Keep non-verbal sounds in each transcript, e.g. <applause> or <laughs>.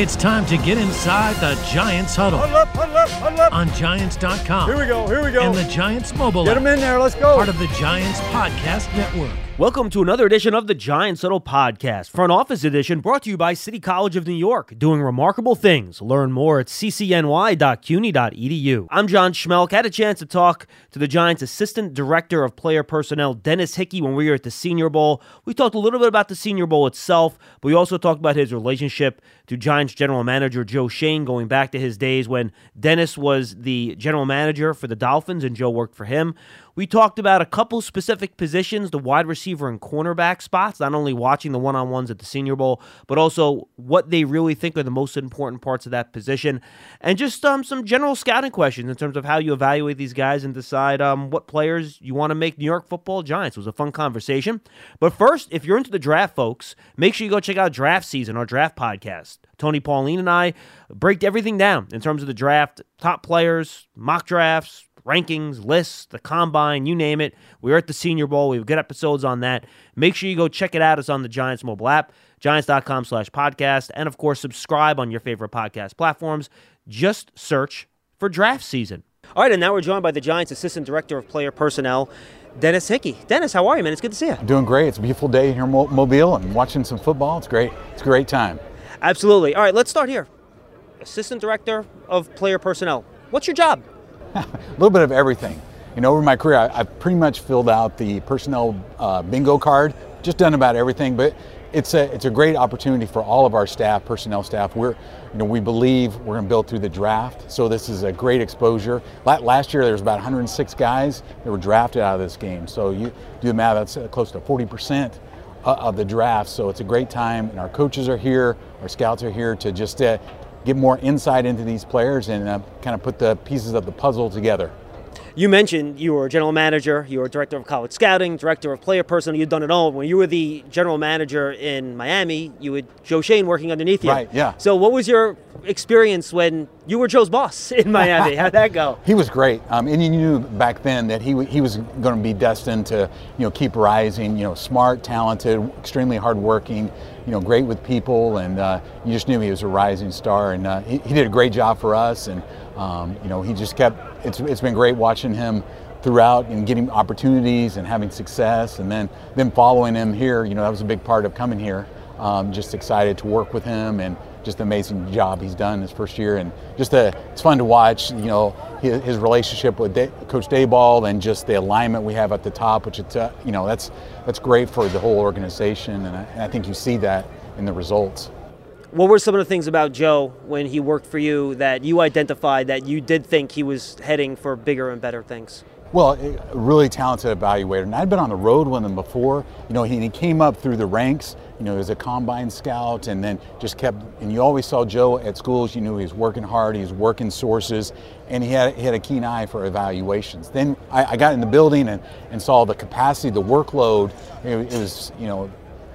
It's time to get inside the Giants huddle Huddle up, huddle up, huddle up. on Giants.com. Here we go, here we go. And the Giants mobile Get them in there, let's go. part of the Giants podcast network. Welcome to another edition of the Giants Huddle Podcast, front office edition brought to you by City College of New York, doing remarkable things. Learn more at ccny.cuny.edu. I'm John Schmeelk. Had a chance to talk to the Giants Assistant Director of Player Personnel, Dennis Hickey, when we were at the Senior Bowl. We talked a little bit about the Senior Bowl itself, but we also talked about his relationship to Giants General Manager Joe Schoen, going back to his days when Dennis was the general manager for the Dolphins and Joe worked for him. We talked about a couple specific positions, the wide receiver and cornerback spots, not only watching the one on ones at the Senior Bowl, but also what they really think are the most important parts of that position. And just um, some general scouting questions in terms of how you evaluate these guys and decide um, what players you want to make New York football Giants. It was a fun conversation. But first, if you're into the draft, folks, make sure you go check out Draft Season, our draft podcast. Tony Pauline and I break everything down in terms of the draft, top players, mock drafts, rankings, lists, the combine, you name it. We're at the Senior Bowl. We have good episodes on that. Make sure you go check it out. It's on the Giants mobile app, giants.com slash podcast. And of course, subscribe on your favorite podcast platforms. Just search for draft season. All right, and now we're joined by the Giants Assistant Director of Player Personnel, Dennis Hickey. Dennis, how are you, man? It's good to see you. Doing great. It's a beautiful day here in Mobile and watching some football. It's great. It's a great time. Absolutely. All right, let's start here. Assistant Director of Player Personnel. What's your job? <laughs> A little bit of everything. You know, over my career, I, I've pretty much filled out the personnel uh, bingo card. Just done about everything, but it's a it's a great opportunity for all of our staff, personnel staff. We're, you know, we believe we're going to build through the draft, so this is a great exposure. Last year there was about 106 guys that were drafted out of this game. So you do the math, that's uh, close to 40 percent of the draft. So it's a great time, and our coaches are here, our scouts are here to just uh, get more insight into these players and uh, kind of put the pieces of the puzzle together. You mentioned you were a general manager, you were director of college scouting, director of player personnel, you've done it all. When you were the general manager in Miami, you had Joe Schoen working underneath you. Right, yeah. So what was your experience when you were Joe's boss <laughs> in Miami? How'd that go? <laughs> He was great, um, and you knew back then that he, w- he was going to be destined to you know keep rising. You know, smart, talented, extremely hardworking. You know, great with people, and uh, you just knew he was a rising star. And uh, he, he did a great job for us, and um, you know he just kept. It's it's been great watching him throughout and getting opportunities and having success, and then then following him here. You know, that was a big part of coming here. Um, just excited to work with him and just an amazing job he's done his first year and just a, it's fun to watch you know his, his relationship with Day, coach Daboll and just the alignment we have at the top which it's uh, you know that's that's great for the whole organization and I, and I think you see that in the results What were some of the things about Joe when he worked for you that you identified that you did think he was heading for bigger and better things? Well, really talented evaluator. And I'd been on the road with him before. You know, he, he came up through the ranks. You know, was a combine scout, and then just kept. And you always saw Joe at schools. You knew he was working hard. He was working sources, and he had he had a keen eye for evaluations. Then I, I got in the building and, and saw the capacity, the workload. It, it was you know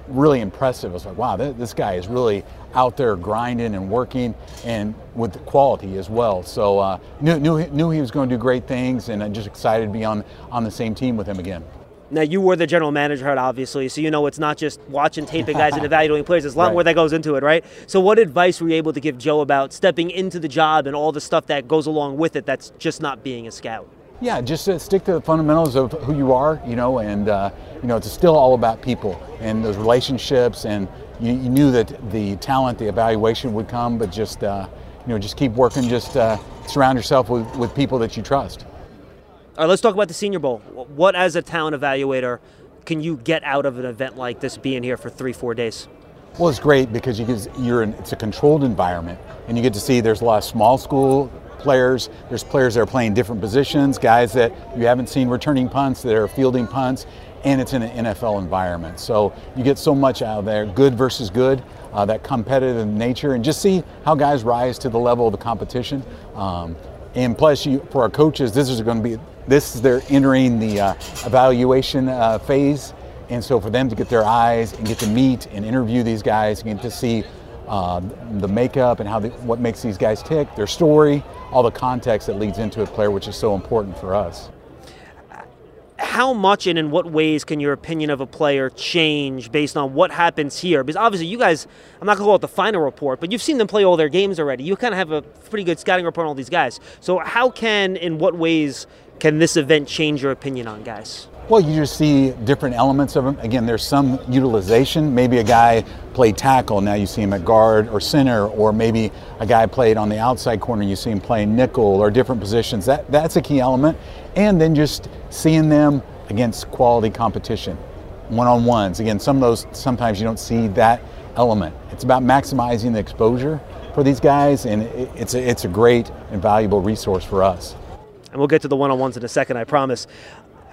really impressive. I was like, wow, this guy is really out there grinding and working and with quality as well. So uh, knew, knew, knew he was going to do great things and I'm just excited to be on, on the same team with him again. Now you were the general manager, obviously, so you know it's not just watching tape of guys and <laughs> evaluating players. There's a lot Right. more that goes into it, right? So what advice were you able to give Joe about stepping into the job and all the stuff that goes along with it? That's just not being a scout. Yeah, just uh, stick to the fundamentals of who you are, you know, and uh, you know it's still all about people and those relationships and you, you knew that the talent, the evaluation would come, but just uh, you know, just keep working. Just uh, surround yourself with, with people that you trust. All right, let's talk about the Senior Bowl. What, as a talent evaluator, can you get out of an event like this being here for three, four days? Well, it's great because you you're in, it's a controlled environment, and you get to see there's a lot of small school players. There's players that are playing different positions, guys that you haven't seen returning punts that are fielding punts, and it's in an NFL environment. So you get so much out of there, good versus good, uh, that competitive nature, and just see how guys rise to the level of the competition. Um, and plus, you, for our coaches, this is going to be this is they're entering the uh, evaluation uh, phase, and so for them to get their eyes and get to meet and interview these guys, and get to see uh, the makeup and how the, what makes these guys tick, their story, all the context that leads into a player, which is so important for us. How much and in what ways can your opinion of a player change based on what happens here? Because obviously, you guys, I'm not going to call it the final report, but you've seen them play all their games already. You kind of have a pretty good scouting report on all these guys. So, how can, in what ways, can this event change your opinion on guys? Well, you just see different elements of them. Again, there's some utilization. Maybe a guy played tackle, now you see him at guard or center, or maybe a guy played on the outside corner, you see him playing nickel or different positions. That that's a key element. And then just seeing them against quality competition, one-on-ones. Again, some of those sometimes you don't see that element. It's about maximizing the exposure for these guys, and it's a, it's a great and valuable resource for us. And we'll get to the one-on-ones in a second, I promise.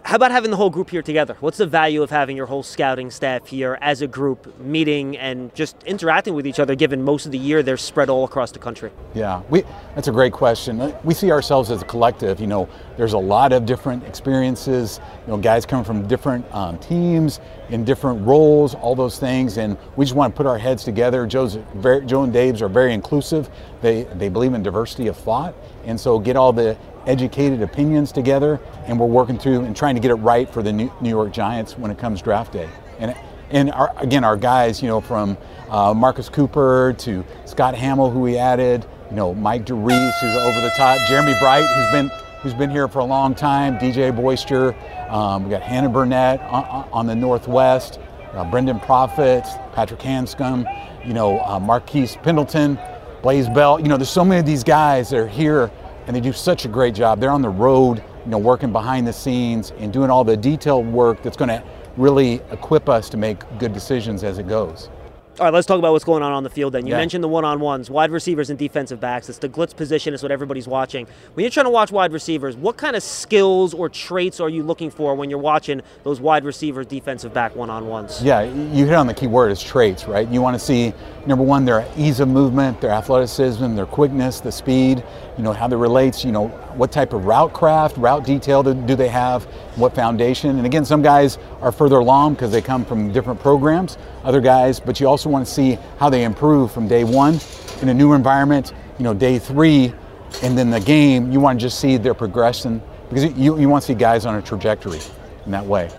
How about having the whole group here together? What's the value of having your whole scouting staff here as a group meeting and just interacting with each other given most of the year they're spread all across the country? Yeah, we, that's a great question. We see ourselves as a collective. You know, there's a lot of different experiences, you know, guys coming from different um, teams in different roles, all those things, and we just want to put our heads together. Joe's Joe and Dave's are very inclusive. They, they believe in diversity of thought, and so get all the educated opinions together, and we're working through and trying to get it right for the New York Giants when it comes draft day. And and our, again, our guys, you know, from uh, Marcus Cooper to Scott Hamill, who we added, you know, Mike DeReese, who's over the top, Jeremy Bright, who's been who's been here for a long time, DJ Boyster, um, we got Hannah Burnett on, on the Northwest, uh, Brendan Profit, Patrick Hanscom, you know, uh, Marquise Pendleton, Blaze Bell. You know, there's so many of these guys that are here and they do such a great job. They're on the road, you know, working behind the scenes and doing all the detailed work that's going to really equip us to make good decisions as it goes. All right, let's talk about what's going on on the field then. You Yeah. mentioned the one on ones, wide receivers and defensive backs. It's the glitz position, it's what everybody's watching. When you're trying to watch wide receivers, what kind of skills or traits are you looking for when you're watching those wide receivers, defensive back one on ones? Yeah, you hit on the key word is traits, right? You want to see number one their ease of movement, their athleticism, their quickness, the speed. You know how that relates. You know what type of route craft, route detail do do they have? What foundation? And again, some guys are further along because they come from different programs. Other guys, but you also want to see how they improve from day one in a new environment. You know, day three, and then the game. You want to just see their progression because you, you want to see guys on a trajectory in that way.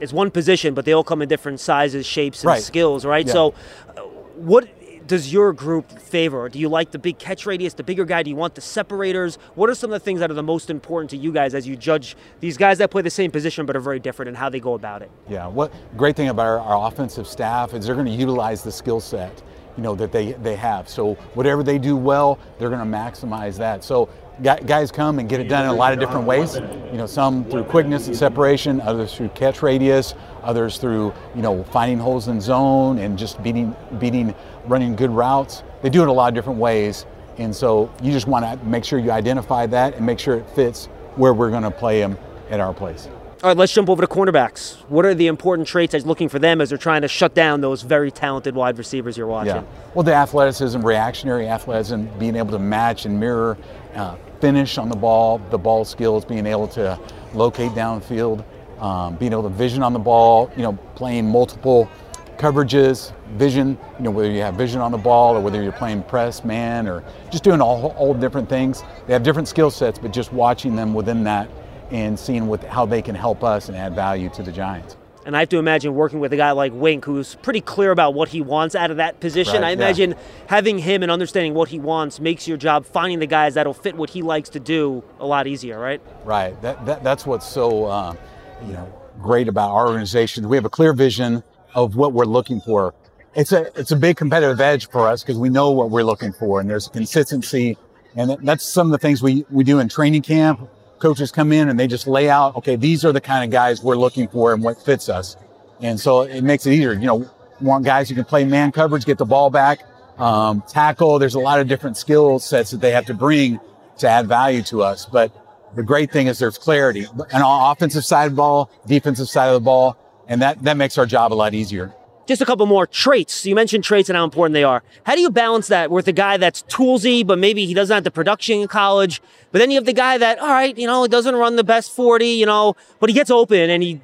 It's one position, but they all come in different sizes, shapes, and Right. skills, right? Yeah. So, uh, what does your group favor? Do you like the big catch radius, the bigger guy? Do you want the separators? What are some of the things that are the most important to you guys as you judge these guys that play the same position but are very different and how they go about it? Yeah, what great thing about our, our offensive staff is they're going to utilize the skill set, you know, that they, they have. So whatever they do well, they're going to maximize that. So guys come and get it done in a lot of different ways. You know, some through quickness and separation, others through catch radius, others through you know finding holes in zone and just beating beating running good routes. They do it a lot of different ways, and so you just want to make sure you identify that and make sure it fits where we're going to play them at our place. All right, let's jump over to cornerbacks. What are the important traits as looking for them as they're trying to shut down those very talented wide receivers you're watching? Yeah. Well, the athleticism, reactionary athleticism, being able to match and mirror, uh, finish on the ball, the ball skills, being able to locate downfield, um, being able to vision on the ball, you know, playing multiple coverages, vision, you know, whether you have vision on the ball or whether you're playing press, man, or just doing all, all different things. They have different skill sets, but just watching them within that and seeing what, how they can help us and add value to the Giants. And I have to imagine working with a guy like Wink, who's pretty clear about what he wants out of that position. Right, I yeah. imagine having him and understanding what he wants makes your job finding the guys that'll fit what he likes to do a lot easier, right? Right. That, that that's what's so uh, you know great about our organization. We have a clear vision of what we're looking for. it's a it's a big competitive edge for us because we know what we're looking for, and there's consistency, and that's some of the things we we do in training camp. Coaches come in and they just lay out, okay, these are the kind of guys we're looking for and what fits us, and so it makes it easier. You know, want guys who can play man coverage, get the ball back, um, tackle. There's a lot of different skill sets that they have to bring to add value to us, but the great thing is there's clarity and on offensive side of the ball, defensive side of the ball, and that, that makes our job a lot easier. Just a couple more traits. You mentioned traits and how important they are. How do you balance that with a guy that's toolsy, but maybe he doesn't have the production in college? But then you have the guy that, all right, you know, it doesn't run the best 40, you know, but he gets open and he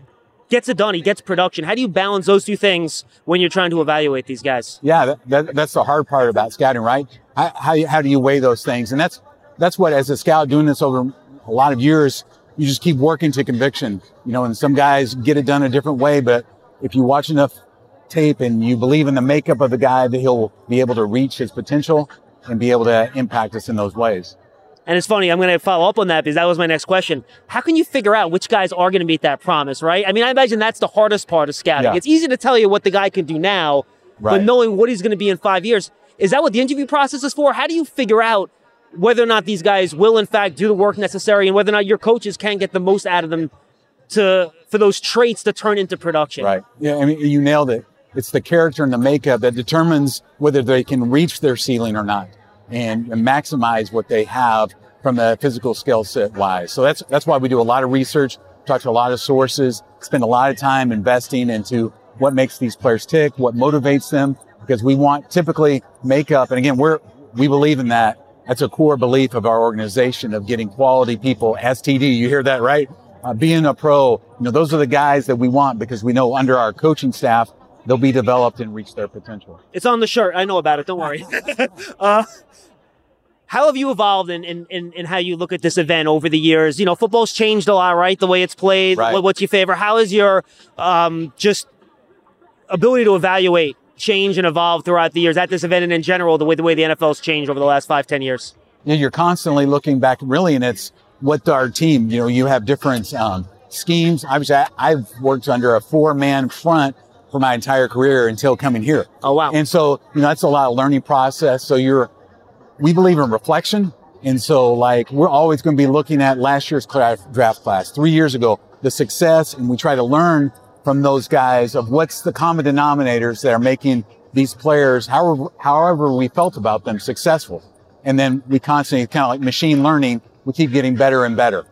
gets it done. He gets production. How do you balance those two things when you're trying to evaluate these guys? Yeah, that, that, that's the hard part about scouting, right? How, how, how do you weigh those things? And that's, that's what, as a scout doing this over a lot of years, you just keep working to conviction, you know, and some guys get it done a different way, but if you watch enough tape and you believe in the makeup of the guy that he'll be able to reach his potential and be able to impact us in those ways. And it's funny, I'm going to follow up on that because that was my next question. How can you figure out which guys are going to meet that promise, right? I mean, I imagine that's the hardest part of scouting. Yeah. It's easy to tell you what the guy can do now, right. but knowing what he's going to be in five years, is that what the interview process is for? How do you figure out whether or not these guys will, in fact, do the work necessary and whether or not your coaches can get the most out of them to for those traits to turn into production? Right. Yeah, I mean, you nailed it. It's the character and the makeup that determines whether they can reach their ceiling or not and, and maximize what they have from the physical skill set wise. So that's, that's why we do a lot of research, talk to a lot of sources, spend a lot of time investing into what makes these players tick, what motivates them, because we want typically makeup. And again, we're, we believe in that. That's a core belief of our organization of getting quality people. STD, you hear that, right? Uh, being a pro, you know, those are the guys that we want because we know under our coaching staff, they'll be developed and reach their potential. It's on the shirt. I know about it. Don't worry. <laughs> uh, how have you evolved in, in, in, in, how you look at this event over the years? You know, football's changed a lot, right? The way it's played. Right. What, what's your favorite? How is your um, just ability to evaluate change and evolve throughout the years at this event and in general, the way the way the NFL's changed over the last five, ten years? Yeah, you're constantly looking back, really, and it's what our team. You know, you have different um, schemes. Obviously, I, I've worked under a four-man front for my entire career until coming here. Oh wow! And so you know that's a lot of learning process. So you're, we believe in reflection, and so like we're always going to be looking at last year's draft class, three years ago, the success, and we try to learn from those guys of what's the common denominators that are making these players, however, however we felt about them, successful. And then we constantly kind of like machine learning, we keep getting better and better.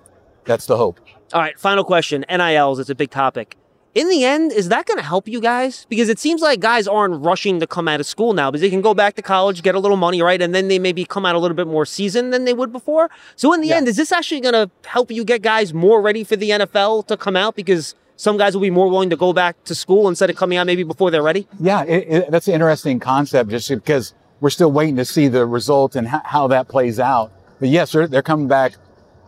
That's the hope. All right, final question. NILs, it's a big topic in the end, is that going to help you guys? Because it seems like guys aren't rushing to come out of school now because they can go back to college, get a little money, right? And then they maybe come out a little bit more seasoned than they would before. So in the yeah. end, is this actually going to help you get guys more ready for the NFL to come out? Because some guys will be more willing to go back to school instead of coming out maybe before they're ready? Yeah, it, it, that's an interesting concept just because we're still waiting to see the result and how, how that plays out. But yes, they're, they're coming back.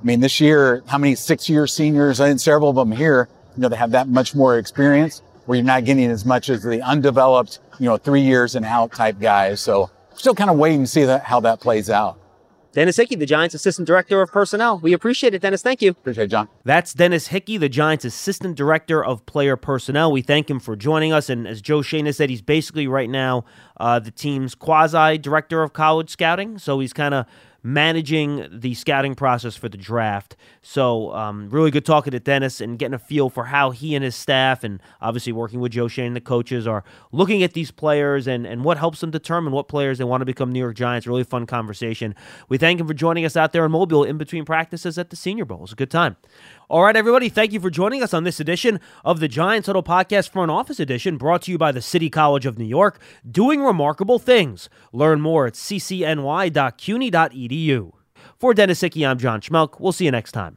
I mean, this year, how many six year seniors and several of them here you know, they have that much more experience where you're not getting as much as the undeveloped, you know, three years and out type guys. So still kind of waiting to see that, how that plays out. Dennis Hickey, the Giants Assistant Director of Personnel. We appreciate it, Dennis. Thank you. Appreciate it, John. That's Dennis Hickey, the Giants Assistant Director of Player Personnel. We thank him for joining us. And as Joe Schoen has said, he's basically right now uh, the team's quasi director of college scouting. So he's kind of managing the scouting process for the draft. So, um, really good talking to Dennis and getting a feel for how he and his staff, and obviously working with Joe and the coaches, are looking at these players and, and what helps them determine what players they want to become New York Giants. Really fun conversation. We thank him for joining us out there in Mobile in between practices at the Senior Bowl. It was a good time. All right, everybody, thank you for joining us on this edition of the Giants Huddle Podcast Front Office Edition, brought to you by the City College of New York, doing remarkable things. Learn more at ccny.cuny.edu. For Dennis Hickey, I'm John Schmeelk. We'll see you next time.